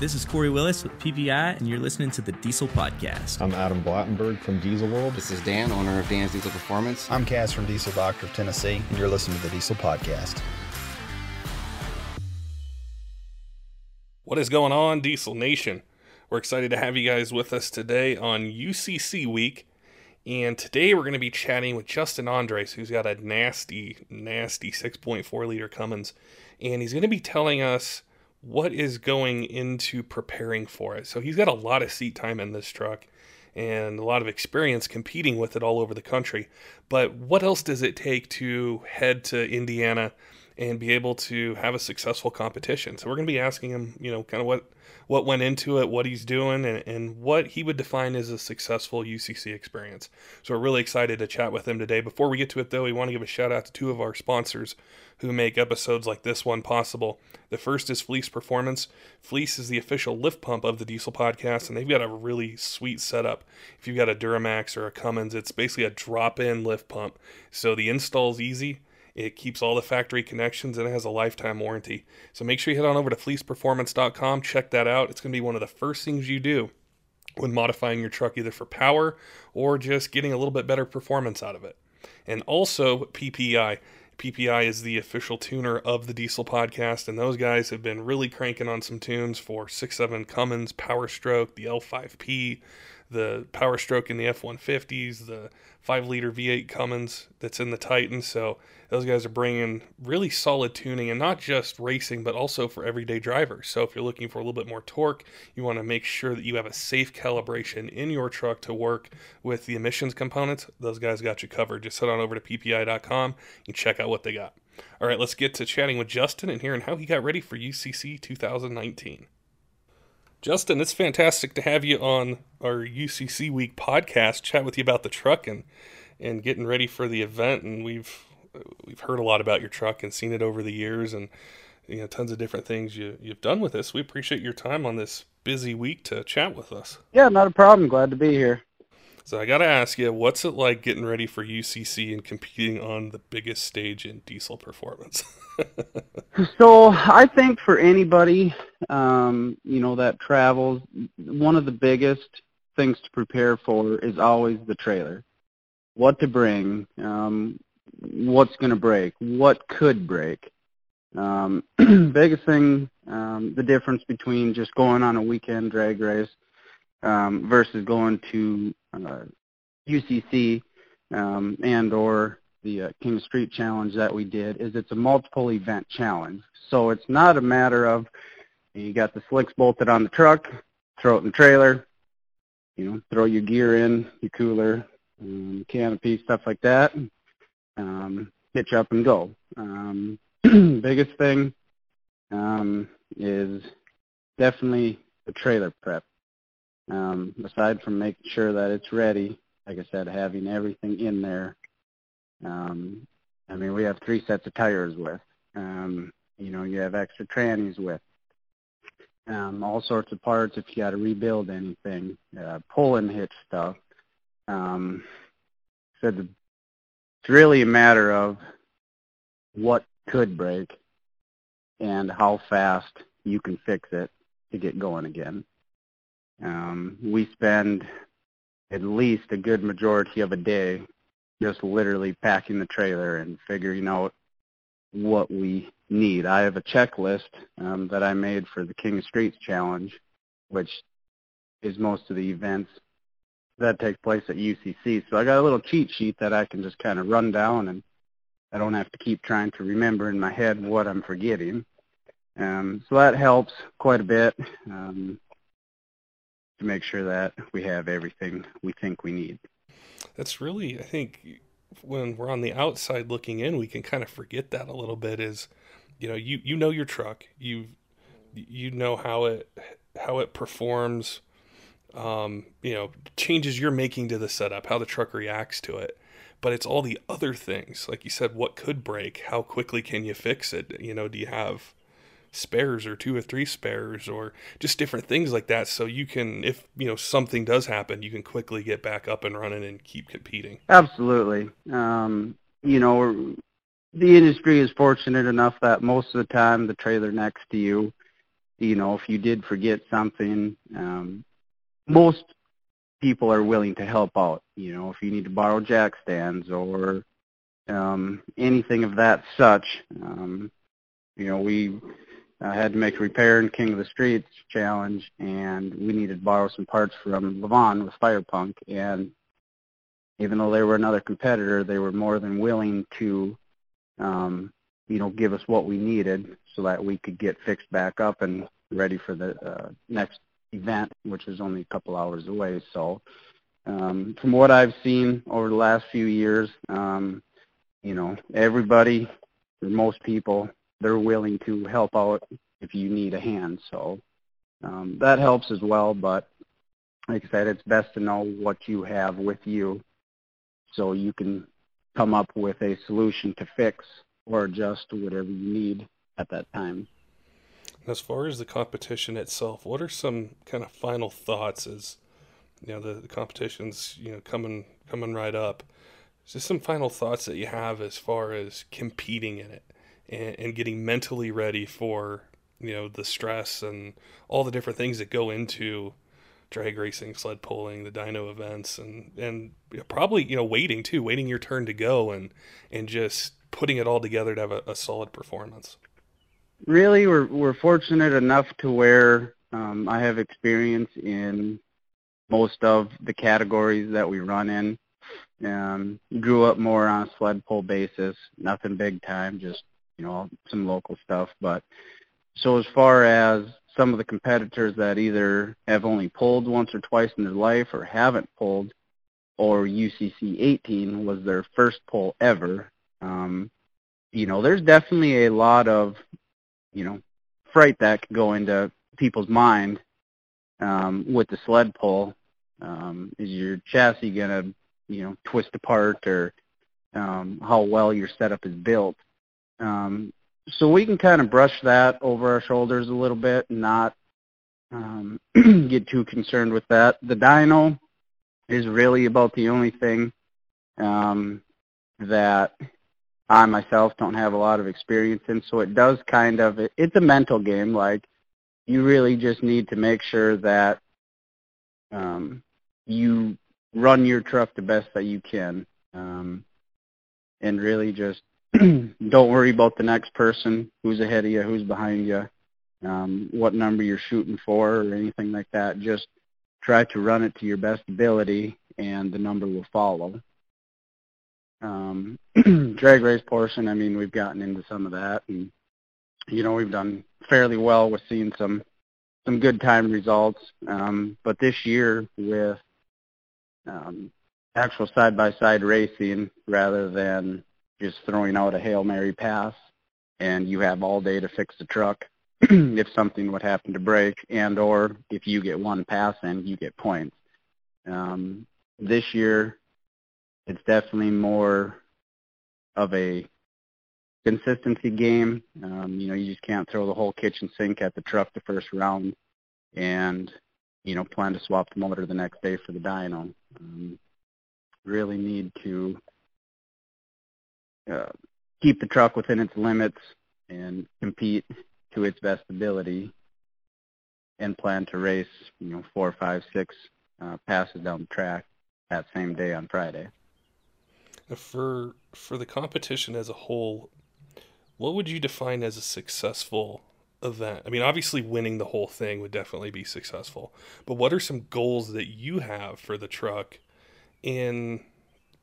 This is Corey Willis with PPEI, and you're listening to the Diesel Podcast. I'm Adam Blattenberg from Diesel World. This is Dan, owner of Dan's Diesel Performance. I'm Cass from Diesel Doctor of Tennessee, and you're listening to the Diesel Podcast. What is going on, Diesel Nation? We're excited to have you guys with us today on UCC week. And today we're going to be chatting with Justin Andres, who's got a nasty, nasty 6.4 liter Cummins. And he's going to be telling us what is going into preparing for it. So he's got a lot of seat time in this truck and a lot of experience competing with it all over the country. But what else does it take to head to Indiana and be able to have a successful competition? So we're going to be asking him, you know, kind of what what went into it, what he's doing, and, and what he would define as a successful UCC experience. So we're really excited to chat with him today. Before we get to it, though, we want to give a shout out to two of our sponsors who make episodes like this one possible. The first is Fleece Performance. Fleece is the official lift pump of the Diesel Podcast, and they've got a really sweet setup. If you've got a Duramax or a Cummins, it's basically a drop in lift pump. So the install's easy. It keeps all the factory connections and it has a lifetime warranty. So make sure you head on over to fleeceperformance.com, check that out. It's going to be one of the first things you do when modifying your truck, either for power or just getting a little bit better performance out of it. And also PPEI. PPEI is the official tuner of the Diesel podcast, and those guys have been really cranking on some tunes for 6.7 Cummins, Power Stroke, the L5P, the Power Stroke in the F 150s, the 5 liter V8 Cummins that's in the Titan. So those guys are bringing really solid tuning and not just racing, but also for everyday drivers. So if you're looking for a little bit more torque, you want to make sure that you have a safe calibration in your truck to work with the emissions components. Those guys got you covered. Just head on over to ppei.com and check out what they got. All right, let's get to chatting with Justin and hearing how he got ready for UCC 2019. Justin, it's fantastic to have you on our UCC Week podcast, chat with you about the truck and and getting ready for the event. And we've we've heard a lot about your truck and seen it over the years, and you know tons of different things you you've done with this. We appreciate your time on this busy week to chat with us. Yeah, not a problem. Glad to be here. So I got to ask you, what's it like getting ready for UCC and competing on the biggest stage in diesel performance? so I think for anybody, um, you know, that travels, one of the biggest things to prepare for is always the trailer. What to bring, um, what's going to break, what could break. Um, biggest thing, um, the difference between just going on a weekend drag race um, versus going to UCC um, and or the uh, King Street Challenge that we did is it's a multiple event challenge. So it's not a matter of you got the slicks bolted on the truck, throw it in the trailer, you know, throw your gear in, your cooler, um, canopy, stuff like that, um, hitch up and go. Um, biggest thing um, is definitely the trailer prep. Um, aside from making sure that it's ready, like I said, having everything in there. Um, I mean, we have three sets of tires with. Um, you know, you have extra trannies with. Um, all sorts of parts if you got to rebuild anything, uh, pull and hitch stuff. Um, so the, it's really a matter of what could break and how fast you can fix it to get going again. Um, we spend at least a good majority of a day just literally packing the trailer and figuring out what we need. I have a checklist um, that I made for the King of Streets Challenge, which is most of the events that take place at UCC. So I got a little cheat sheet that I can just kind of run down and I don't have to keep trying to remember in my head what I'm forgetting. Um, so that helps quite a bit. Um, to make sure that we have everything we think we need. That's really, I think, when we're on the outside looking in, we can kind of forget that a little bit. Is you know, you you know your truck, you you know how it how it performs. Um, you know, changes you're making to the setup, how the truck reacts to it. But it's all the other things, like you said, what could break? How quickly can you fix it? You know, do you have spares or two or three spares or just different things like that. So you can if you know something does happen you can quickly get back up and running and keep competing. Absolutely. Um, you know the industry is fortunate enough that most of the time the trailer next to you you know, if you did forget something, um, most people are willing to help out. You know, if you need to borrow jack stands or um, anything of that such, um, you know, we uh, had to make a repair in King of the Streets challenge, and we needed to borrow some parts from Levon with Firepunk, and even though they were another competitor, they were more than willing to, um, you know, give us what we needed so that we could get fixed back up and ready for the uh, next event, which is only a couple hours away. So, um, from what I've seen over the last few years, um, you know, everybody, most people, they're willing to help out if you need a hand. So um, that helps as well. But like I said, it's best to know what you have with you so you can come up with a solution to fix or adjust whatever you need at that time. As far as the competition itself, what are some kind of final thoughts as you know the, the competition's you know coming coming right up? Just some final thoughts that you have as far as competing in it and, and getting mentally ready for you know the stress and all the different things that go into drag racing, sled pulling, the dyno events, and and probably you know waiting too, waiting your turn to go, and and just putting it all together to have a, a solid performance. Really, we're we're fortunate enough to where um, I have experience in most of the categories that we run in. Um, grew up more on a sled pull basis, nothing big time, just you know some local stuff. But so as far as some of the competitors that either have only pulled once or twice in their life or haven't pulled, or UCC 18 was their first pull ever. Um, you know, there's definitely a lot of, you know, fright that can go into people's mind um, with the sled pull. Um, is your chassis gonna, you know, twist apart, or um, how well your setup is built? Um, so we can kind of brush that over our shoulders a little bit and not um, get too concerned with that. The dyno is really about the only thing um, that I myself don't have a lot of experience in. So it does kind of, it, it's a mental game. Like you really just need to make sure that um, you run your truck the best that you can um, and really just don't worry about the next person who's ahead of you, who's behind you, um, what number you're shooting for, or anything like that. Just try to run it to your best ability, and the number will follow. Um, drag race portion, I mean, we've gotten into some of that, and you know, we've done fairly well with seeing some some good time results. Um, but this year, with um, actual side-by-side racing rather than just throwing out a Hail Mary pass and you have all day to fix the truck if something would happen to break and or if you get one pass in, you get points. Um, this year, it's definitely more of a consistency game. Um, you know, you just can't throw the whole kitchen sink at the truck the first round and, you know, plan to swap the motor the next day for the dyno. Um, really need to uh, keep the truck within its limits and compete to its best ability and plan to race, you know, four, five, six uh, passes down the track that same day on Friday. For for the competition as a whole, what would you define as a successful event? I mean, obviously winning the whole thing would definitely be successful, but what are some goals that you have for the truck in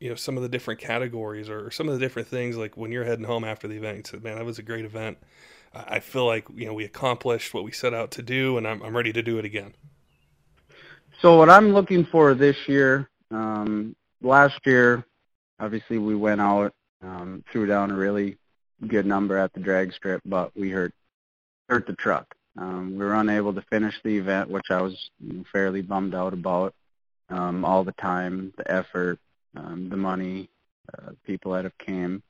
you know some of the different categories or some of the different things like when you're heading home after the event you said man that was a great event. I feel like you know we accomplished what we set out to do and i'm, I'm ready to do it again. So what i'm looking for this year um, last year obviously we went out um, threw down a really good number at the drag strip but we hurt hurt the truck. Um, we were unable to finish the event which i was fairly bummed out about um, all the time the effort um, the money, uh, people that have came.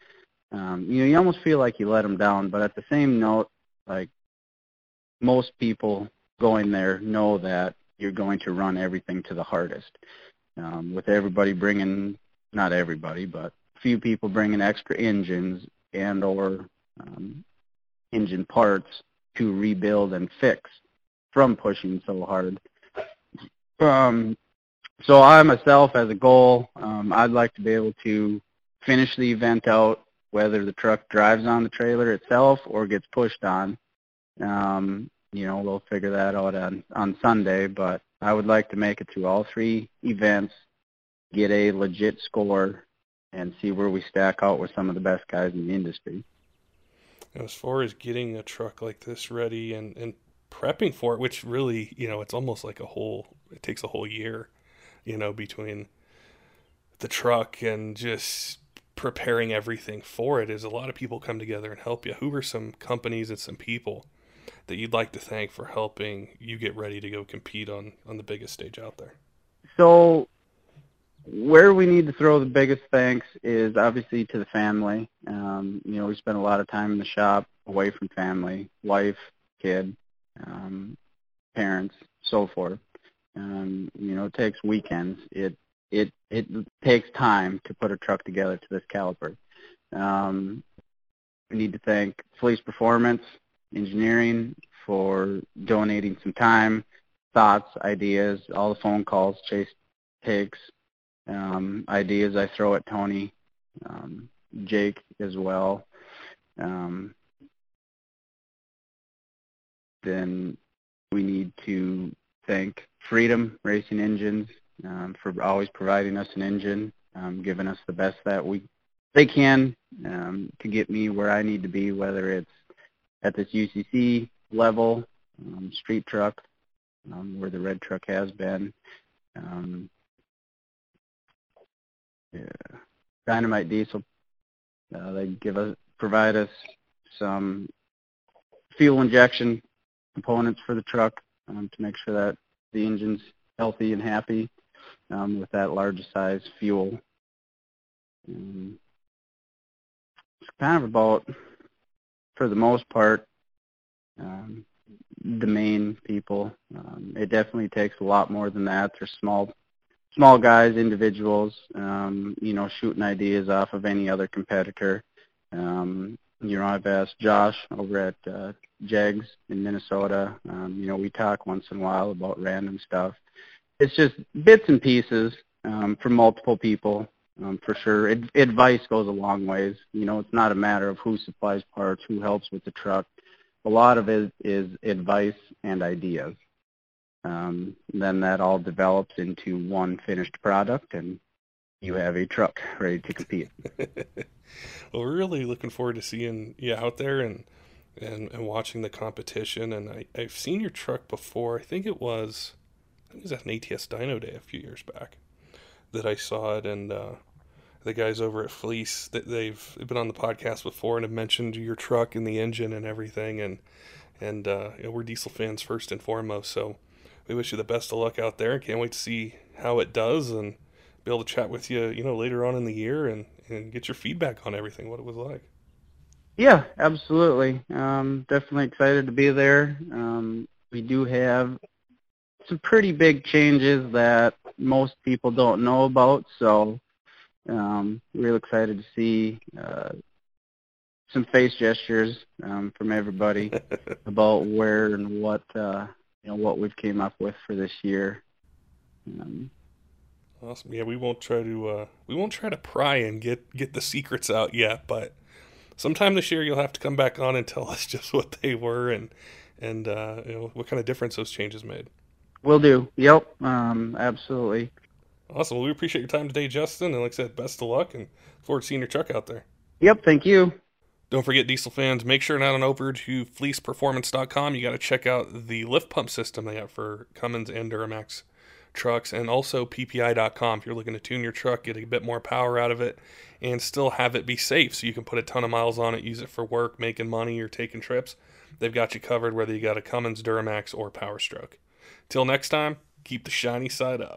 Um, you know, you almost feel like you let them down, but at the same note, like most people going there know that you're going to run everything to the hardest. Um, with everybody bringing, not everybody, but few people bringing extra engines and or um, engine parts to rebuild and fix. from pushing so hard. Um, so I myself, as a goal, um, I'd like to be able to finish the event out, whether the truck drives on the trailer itself or gets pushed on. Um, you know, we'll figure that out on on Sunday, but I would like to make it through all three events, get a legit score, and see where we stack out with some of the best guys in the industry. As far as getting a truck like this ready and, and prepping for it, which really, you know, it's almost like a whole, it takes a whole year, you know, between the truck and just preparing everything for it is a lot of people come together and help you. Who are some companies and some people that you'd like to thank for helping you get ready to go compete on, on the biggest stage out there? So where we need to throw the biggest thanks is obviously to the family. Um, you know, we spend a lot of time in the shop away from family, wife, kid, um, parents, so forth. Um, you know, it takes weekends. It it it takes time to put a truck together to this caliber. Um, we need to thank Fleece Performance Engineering for donating some time, thoughts, ideas, all the phone calls Chase takes, um, ideas I throw at Tony, um, Jake as well. Um, then we need to thank Freedom Racing Engines um, for always providing us an engine, um, giving us the best that we they can um, to get me where I need to be, whether it's at this UCC level, um, street truck, um, where the red truck has been, um, yeah, Dynomite Diesel. Uh, they give us provide us some fuel injection components for the truck um, to make sure that the engine's healthy and happy um, with that large size fuel. Um, it's kind of about, for the most part, um, the main people. Um, it definitely takes a lot more than that. There's small small guys, individuals, um, you know, shooting ideas off of any other competitor. Um, you know, I've asked Josh over at uh, Jegs in Minnesota. Um, you know, we talk once in a while about random stuff. It's just bits and pieces um, from multiple people, um, for sure. Ad- advice goes a long ways. You know, it's not a matter of who supplies parts, who helps with the truck. A lot of it is advice and ideas um, then that all develops into one finished product, and you have a truck ready to compete. well, we're really looking forward to seeing you out there and and, and watching the competition. And I, I've seen your truck before. I think it was I think it was at an ATS Dyno Day a few years back that I saw it, and uh, the guys over at Fleece that they've, they've been on the podcast before and have mentioned your truck and the engine and everything, and and uh, you know, we're diesel fans first and foremost, so we wish you the best of luck out there can't wait to see how it does and be able to chat with you, you know, later on in the year and, and get your feedback on everything, what it was like. Yeah, absolutely. Um, definitely excited to be there. Um, we do have some pretty big changes that most people don't know about, so um, real excited to see uh, some face gestures um, from everybody about where and what uh, you know what we've came up with for this year. Um, awesome. Yeah, we won't try to uh, we won't try to pry and get get the secrets out yet, but sometime this year you'll have to come back on and tell us just what they were and and uh, you know what kind of difference those changes made. Will do. Yep. Um, absolutely. Awesome. Well, we appreciate your time today, Justin, and like I said, best of luck and forward to seeing your truck out there. Yep. Thank you. Don't forget, diesel fans, make sure not on over to fleeceperformance.com. You got to check out the lift pump system they got for Cummins and Duramax trucks, and also PPEI.com if you're looking to tune your truck, get a bit more power out of it, and still have it be safe so you can put a ton of miles on it, use it for work, making money, or taking trips. They've got you covered whether you got a Cummins, Duramax, or Power Stroke. Till next time, keep the shiny side up.